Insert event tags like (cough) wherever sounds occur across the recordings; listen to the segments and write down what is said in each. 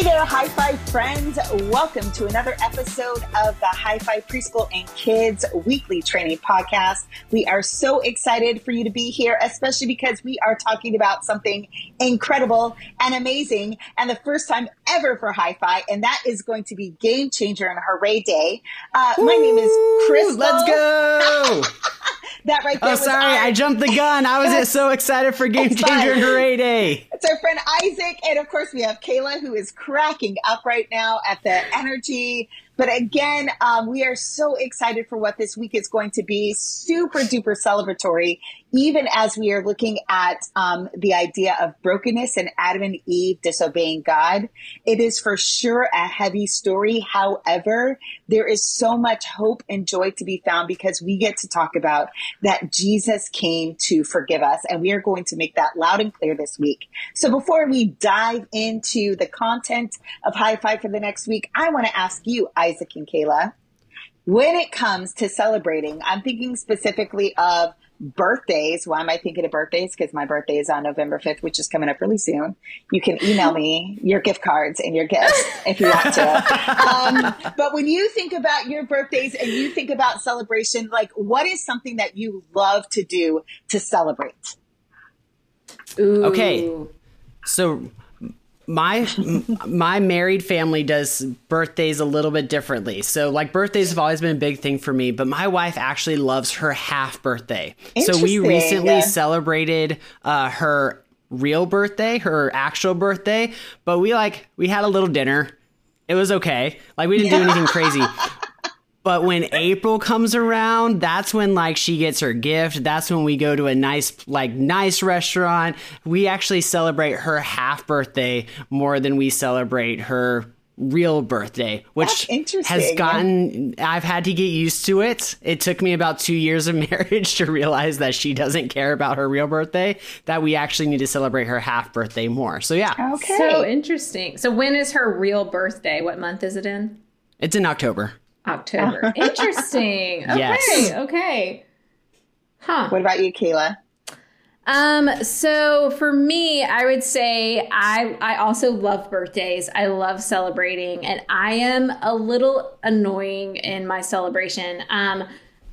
Hey there, Hyfi friends. Welcome to another episode of the Hyfi Preschool and Kids Weekly Training Podcast. We are so excited for you to be here, especially because we are talking about something incredible and amazing and the first time ever for Hyfi, and that is going to be Game Changer and Hooray Day. Uh, my name is Chris. Let's go! (laughs) that right there. Oh, sorry, I jumped the gun. I was (laughs) so excited for Game Changer and Hooray Day. It's our friend Isaac, and of course we have Kayla, who is cracking up right now at the energy but again, um, we are so excited for what this week is going to be. Super duper celebratory, even as we are looking at um, the idea of brokenness and Adam and Eve disobeying God. It is for sure a heavy story. However, there is so much hope and joy to be found because we get to talk about that Jesus came to forgive us. And we are going to make that loud and clear this week. So before we dive into the content of Hyfi for the next week, I want to ask you, Isaac and Kayla, when it comes to celebrating, I'm thinking specifically of birthdays. Why am I thinking of birthdays? Because my birthday is on November 5th, which is coming up really soon. You can email me your gift cards and your gifts if you want to. Um, but when you think about your birthdays and you think about celebration, like what is something that you love to do to celebrate? Ooh. Okay. So my my married family does birthdays a little bit differently. So like birthdays have always been a big thing for me, but my wife actually loves her half birthday. So we recently yeah. celebrated uh, her real birthday, her actual birthday, but we like we had a little dinner. It was okay. Like we didn't do anything crazy. (laughs) But when April comes around, that's when like she gets her gift. That's when we go to a nice like nice restaurant. We actually celebrate her half birthday more than we celebrate her real birthday, which has gotten I've had to get used to it. It took me about 2 years of (laughs) marriage to realize that she doesn't care about her real birthday, that we actually need to celebrate her half birthday more. So yeah. Okay. So interesting. So when is her real birthday? What month is it in? It's in October. October. (laughs) Interesting. Okay. Yes. Okay. Huh. What about you, Kayla? Um, so for me, I would say I I also love birthdays. I love celebrating, and I am a little annoying in my celebration. Um,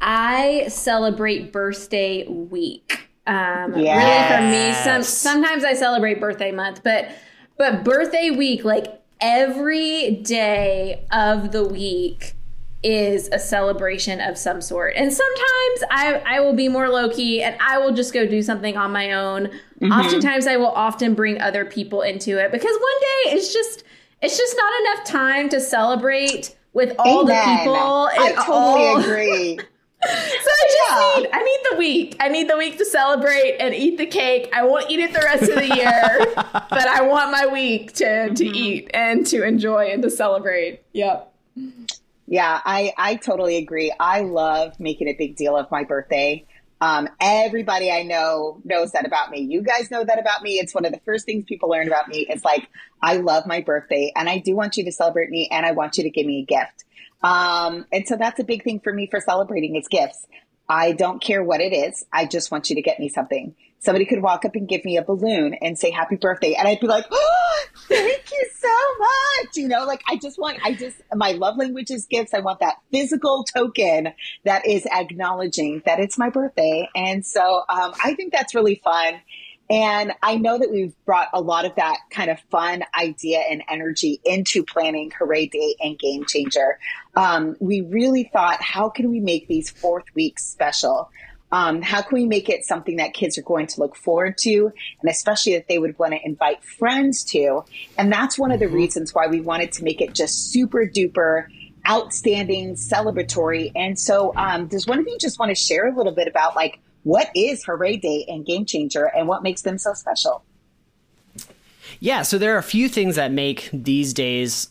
I celebrate birthday week. Um, yes. really for me, some sometimes I celebrate birthday month, but but birthday week, like every day of the week is a celebration of some sort. And sometimes I, I will be more low key and I will just go do something on my own. Mm-hmm. Oftentimes I will often bring other people into it because one day it's just it's just not enough time to celebrate with all Amen. the people. I totally all... (laughs) agree. so I just yeah. need I need the week. I need the week to celebrate and eat the cake. I won't eat it the rest of the year, (laughs) but I want my week to mm-hmm. to eat and to enjoy and to celebrate. Yep. Yeah, I, I totally agree. I love making a big deal of my birthday. Um, everybody I know knows that about me. You guys know that about me. It's one of the first things people learn about me. It's like, I love my birthday and I do want you to celebrate me and I want you to give me a gift. Um, and so that's a big thing for me for celebrating is gifts. I don't care what it is. I just want you to get me something. Somebody could walk up and give me a balloon and say happy birthday. And I'd be like, oh, thank you so much. You know, like I just want, I just, my love language is gifts. I want that physical token that is acknowledging that it's my birthday. And so um, I think that's really fun. And I know that we've brought a lot of that kind of fun idea and energy into planning Hooray Day and Game Changer. Um, we really thought, how can we make these fourth weeks special? Um, how can we make it something that kids are going to look forward to and especially that they would want to invite friends to? And that's one of the mm-hmm. reasons why we wanted to make it just super duper outstanding, celebratory. And so, um, does one of you just want to share a little bit about like what is Hooray Day and Game Changer and what makes them so special? Yeah, so there are a few things that make these days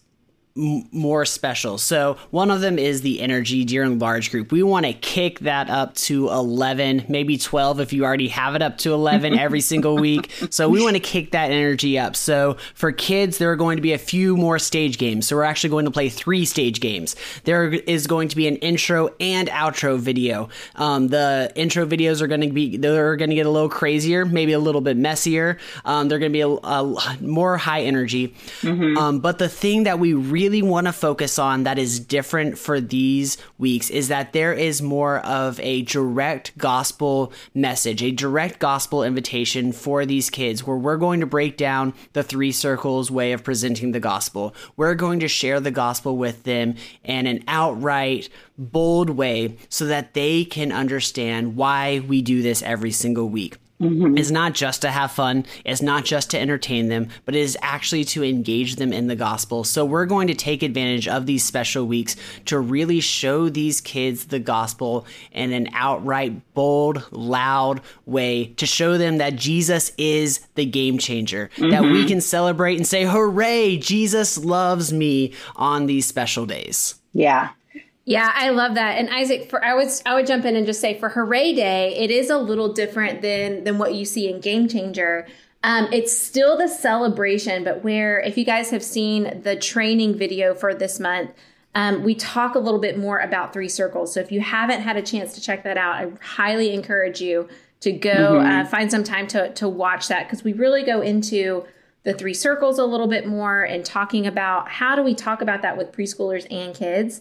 more special. So one of them is the energy during large group. We want to kick that up to 11, maybe 12 if you already have it up to 11 (laughs) every single week. So we want to kick that energy up. So for kids, there are going to be a few more stage games. So we're actually going to play three stage games. There is going to be an intro and outro video. Um, the intro videos are going to be they're going to get a little crazier, maybe a little bit messier. Um, they're going to be a, a, more high energy. Mm-hmm. Um, but the thing that we really really want to focus on that is different for these weeks is that there is more of a direct gospel message, a direct gospel invitation for these kids where we're going to break down the three circles way of presenting the gospel. We're going to share the gospel with them in an outright, bold way so that they can understand why we do this every single week. Mm-hmm. is not just to have fun, it's not just to entertain them, but it is actually to engage them in the gospel. So we're going to take advantage of these special weeks to really show these kids the gospel in an outright bold, loud way to show them that Jesus is the game changer, mm-hmm. that we mm-hmm. can celebrate and say, hooray, Jesus loves me on these special days. Yeah. Yeah, I love that. And Isaac, for I would I would jump in and just say for Hooray Day, it is a little different than than what you see in Game Changer. Um, it's still the celebration, but where if you guys have seen the training video for this month, um, we talk a little bit more about three circles. So if you haven't had a chance to check that out, I highly encourage you to go mm-hmm. uh, find some time to to watch that because we really go into the three circles a little bit more and talking about how do we talk about that with preschoolers and kids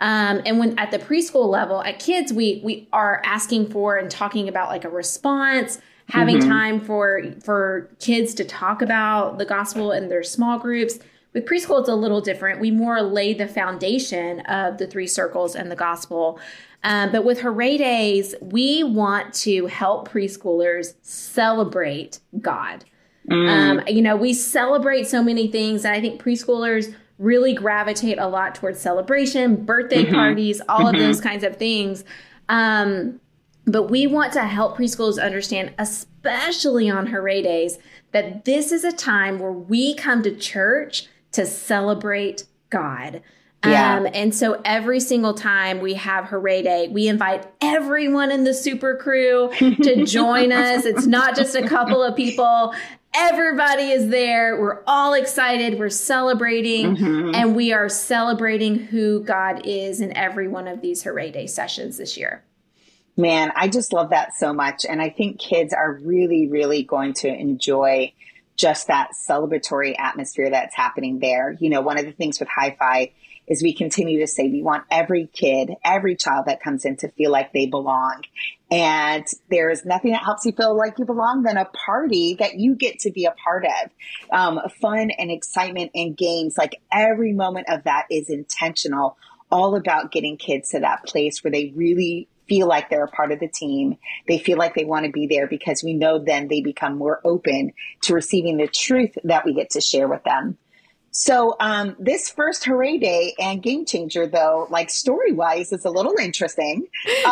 um, and when at the preschool level, at kids, we we are asking for and talking about like a response, having mm-hmm. time for for kids to talk about the gospel in their small groups. With preschool, it's a little different. We more lay the foundation of the three circles and the gospel. Um, but with Hooray Days, we want to help preschoolers celebrate God. Mm. Um, you know, we celebrate so many things, and I think preschoolers really gravitate a lot towards celebration, birthday mm-hmm. parties, all mm-hmm. of those kinds of things. Um, but we want to help preschoolers understand, especially on hooray days, that this is a time where we come to church to celebrate God. Yeah. Um, and so every single time we have Hooray Day, we invite everyone in the super crew to (laughs) join us. It's not just a couple of people. Everybody is there. We're all excited. We're celebrating, mm-hmm. and we are celebrating who God is in every one of these Hooray Day sessions this year. Man, I just love that so much. And I think kids are really, really going to enjoy just that celebratory atmosphere that's happening there. You know, one of the things with Hyfi is we continue to say we want every kid, every child that comes in to feel like they belong. And there is nothing that helps you feel like you belong than a party that you get to be a part of. Um, fun and excitement and games, like every moment of that is intentional, all about getting kids to that place where they really feel like they're a part of the team. They feel like they want to be there because we know then they become more open to receiving the truth that we get to share with them. So um, this first Hooray Day and Game Changer, though, like story wise, is a little interesting because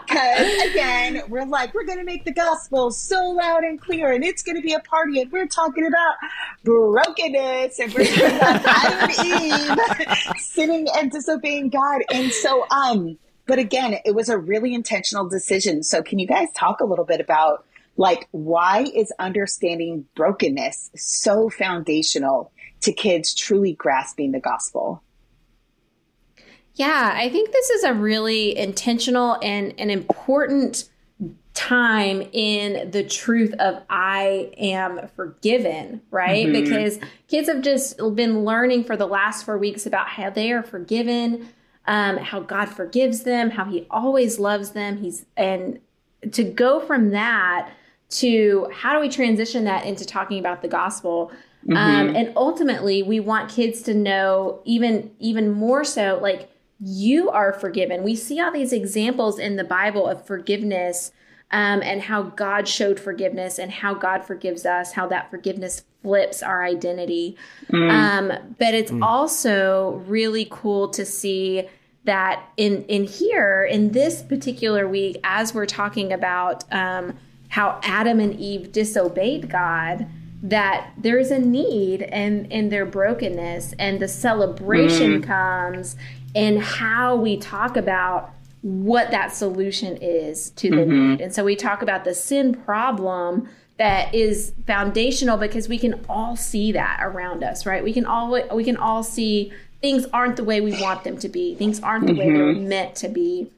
um, (laughs) again, we're like we're going to make the gospel so loud and clear, and it's going to be a party, and we're talking about brokenness, and we're talking about (laughs) Adam and Eve sinning and disobeying God, and so um. But again, it was a really intentional decision. So can you guys talk a little bit about? Like, why is understanding brokenness so foundational to kids truly grasping the gospel? Yeah, I think this is a really intentional and an important time in the truth of I am forgiven, right? Mm-hmm. Because kids have just been learning for the last four weeks about how they are forgiven, um, how God forgives them, how He always loves them. He's and to go from that to how do we transition that into talking about the gospel um, mm-hmm. um, and ultimately we want kids to know even even more so like you are forgiven we see all these examples in the bible of forgiveness um, and how god showed forgiveness and how god forgives us how that forgiveness flips our identity mm. um, but it's mm. also really cool to see that in in here in this particular week as we're talking about um, how Adam and Eve disobeyed God, that there's a need and in, in their brokenness and the celebration mm. comes in how we talk about what that solution is to the mm-hmm. need. And so we talk about the sin problem that is foundational because we can all see that around us, right? We can all we can all see things aren't the way we want them to be. Things aren't the mm-hmm. way they're mm-hmm. meant to be.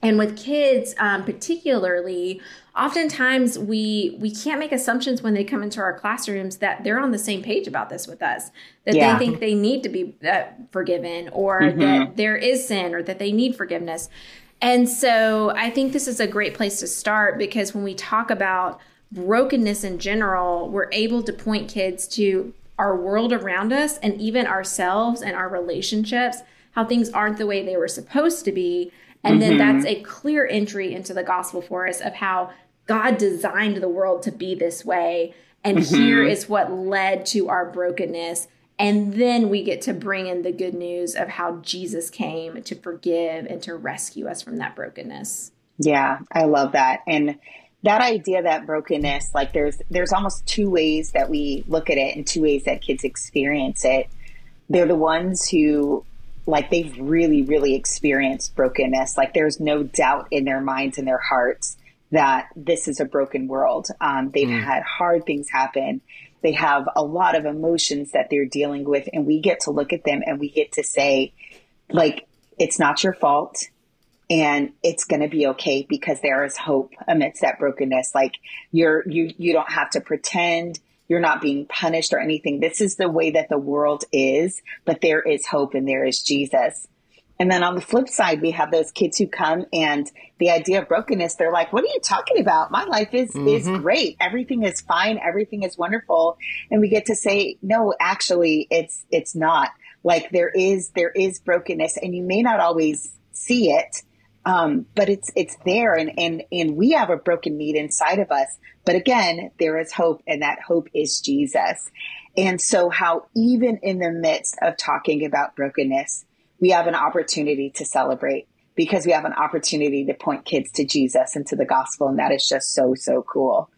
And with kids, um, particularly, oftentimes we we can't make assumptions when they come into our classrooms that they're on the same page about this with us. That yeah. they think they need to be uh, forgiven, or mm-hmm. that there is sin, or that they need forgiveness. And so, I think this is a great place to start because when we talk about brokenness in general, we're able to point kids to our world around us and even ourselves and our relationships, how things aren't the way they were supposed to be. And mm-hmm. then that's a clear entry into the gospel for us of how God designed the world to be this way. And mm-hmm. here is what led to our brokenness. And then we get to bring in the good news of how Jesus came to forgive and to rescue us from that brokenness. Yeah, I love that. And that idea that brokenness like there's there's almost two ways that we look at it and two ways that kids experience it they're the ones who like they've really really experienced brokenness. Like there's no doubt in their minds and their hearts that this is a broken world. Um, they've mm. had hard things happen. They have a lot of emotions that they're dealing with and we get to look at them and we get to say like it's not your fault and it's going to be okay because there is hope amidst that brokenness. Like you're you you don't have to pretend you're not being punished or anything. This is the way that the world is but there is hope and there is jesus. And then on the flip side we have those kids who come and the idea of brokenness they're like what are you talking about? My life is mm-hmm. is great. Everything is fine. Everything is wonderful. And we get to say no actually it's it's not. Like there is there is brokenness and you may not always see it um, but it's it's there, and and and we have a broken need inside of us. But again, there is hope, and that hope is Jesus. And so, how even in the midst of talking about brokenness, we have an opportunity to celebrate because we have an opportunity to point kids to Jesus and to the gospel, and that is just so so cool.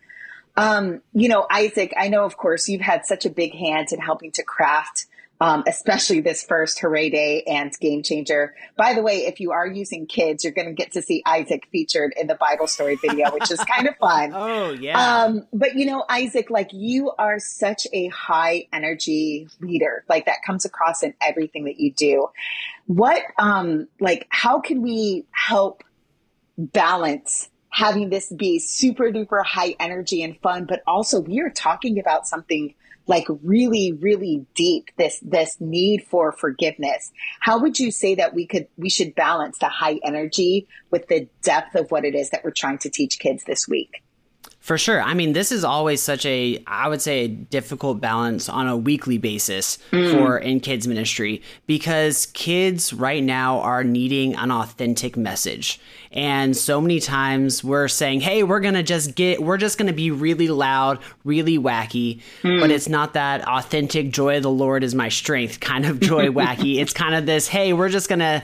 Um, you know, Isaac, I know, of course, you've had such a big hand in helping to craft um, especially this first Hooray Day and Game Changer. By the way, if you are using kids, you're going to get to see Isaac featured in the Bible story video, which is kind of fun. (laughs) oh, yeah. Um, but you know, Isaac, like you are such a high energy leader, like that comes across in everything that you do. What, um, like, how can we help balance having this be super duper high energy and fun, but also we are talking about something like really, really deep, this, this need for forgiveness. How would you say that we could, we should balance the high energy with the depth of what it is that we're trying to teach kids this week? For sure. I mean, this is always such a, I would say, a difficult balance on a weekly basis mm. for in kids ministry because kids right now are needing an authentic message. And so many times we're saying, hey, we're going to just get, we're just going to be really loud, really wacky. Mm. But it's not that authentic joy of the Lord is my strength kind of joy (laughs) wacky. It's kind of this, hey, we're just going to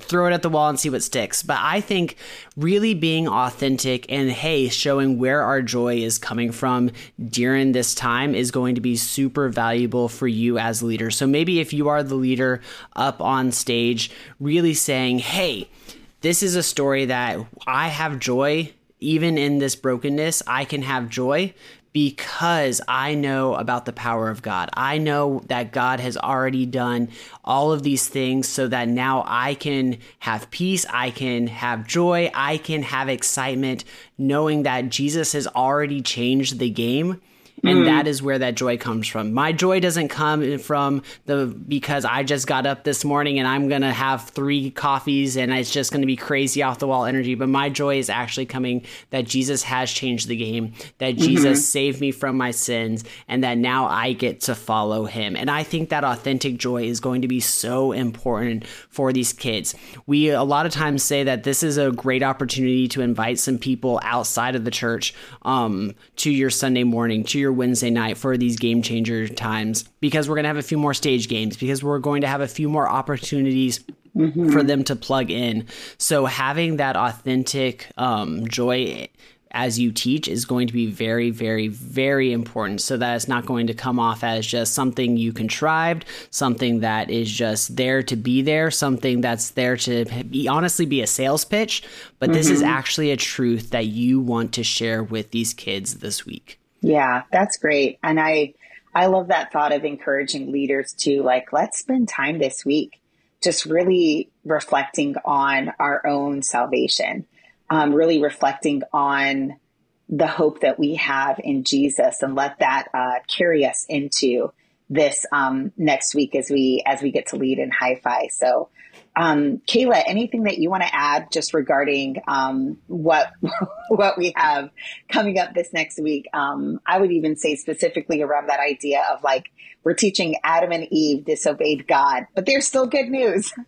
throw it at the wall and see what sticks. But I think really being authentic and, hey, showing where our joy is coming from during this time is going to be super valuable for you as a leader. So maybe if you are the leader up on stage, really saying, hey, this is a story that I have joy even in this brokenness. I can have joy because I know about the power of God. I know that God has already done all of these things so that now I can have peace, I can have joy, I can have excitement, knowing that Jesus has already changed the game and mm. that is where that joy comes from. My joy doesn't come from the because I just got up this morning and I'm gonna have three coffees and it's just gonna be crazy off the wall energy. But my joy is actually coming that Jesus has changed the game, that mm-hmm. Jesus saved me from my sins, and that now I get to follow Him. And I think that authentic joy is going to be so important for these kids. We a lot of times say that this is a great opportunity to invite some people outside of the church um, to your Sunday morning, to your your Wednesday night for these game changer times because we're going to have a few more stage games, because we're going to have a few more opportunities mm-hmm. for them to plug in. So having that authentic um, joy as you teach is going to be very, very, very important so that it's not going to come off as just something you contrived, something that is just there to be there, something that's there to be honestly be a sales pitch. But mm-hmm. this is mm-hmm. actually a truth that you want to share with these kids this week. Yeah, that's great. And I, I love that thought of encouraging leaders to like, let's spend time this week just really reflecting on our own salvation um, really reflecting on the hope that we have in Jesus and let that uh, carry us into this um, next week as we as we get to lead in Hyfi. So, um, Kayla, anything that you want to add just regarding um, what (laughs) what we have coming up this next week? Um, I would even say specifically around that idea of like we're teaching Adam and Eve disobeyed God, but there's still good news. (laughs)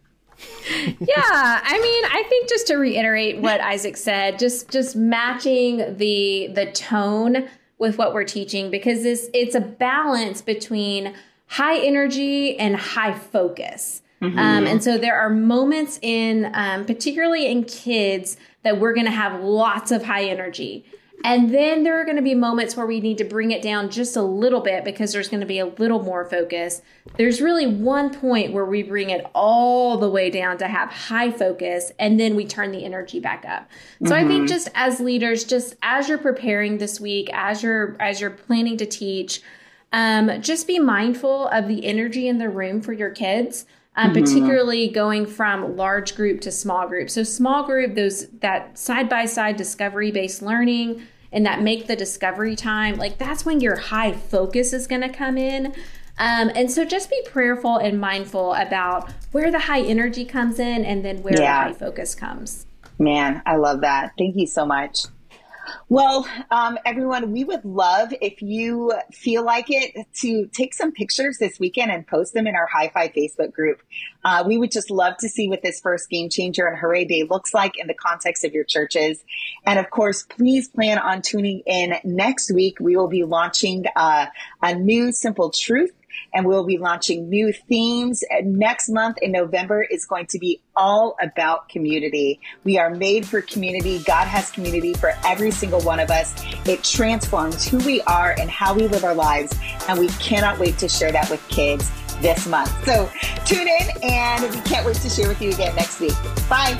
yeah, I mean, I think just to reiterate what Isaac said, just just matching the the tone with what we're teaching because this it's a balance between high energy and high focus. Mm-hmm. Um, and so there are moments in, um, particularly in kids, that we're going to have lots of high energy. And then there are going to be moments where we need to bring it down just a little bit because there's going to be a little more focus. There's really one point where we bring it all the way down to have high focus and then we turn the energy back up. So mm-hmm. I think mm-hmm. just as leaders, just as you're preparing this week, as you're as you're planning to teach, um, just be mindful of the energy in the room for your kids. Um, mm-hmm. particularly going from large group to small group. So small group, those that side by side discovery based learning and that make the discovery time, like that's when your high focus is going to come in. Um, and so just be prayerful and mindful about where the high energy comes in and then where yeah. the high focus comes. Man, I love that. Thank you so much. Well, um, everyone, we would love if you feel like it to take some pictures this weekend and post them in our Hyfi Facebook group. Uh, we would just love to see what this first game changer and hooray day looks like in the context of your churches. And of course, please plan on tuning in next week. We will be launching uh, a new simple truth and we'll be launching new themes. And Next month in November is going to be all about community. We are made for community. God has community for every single one of us. It transforms who we are and how we live our lives. And we cannot wait to share that with kids this month. So tune in and we can't wait to share with you again next week. Bye.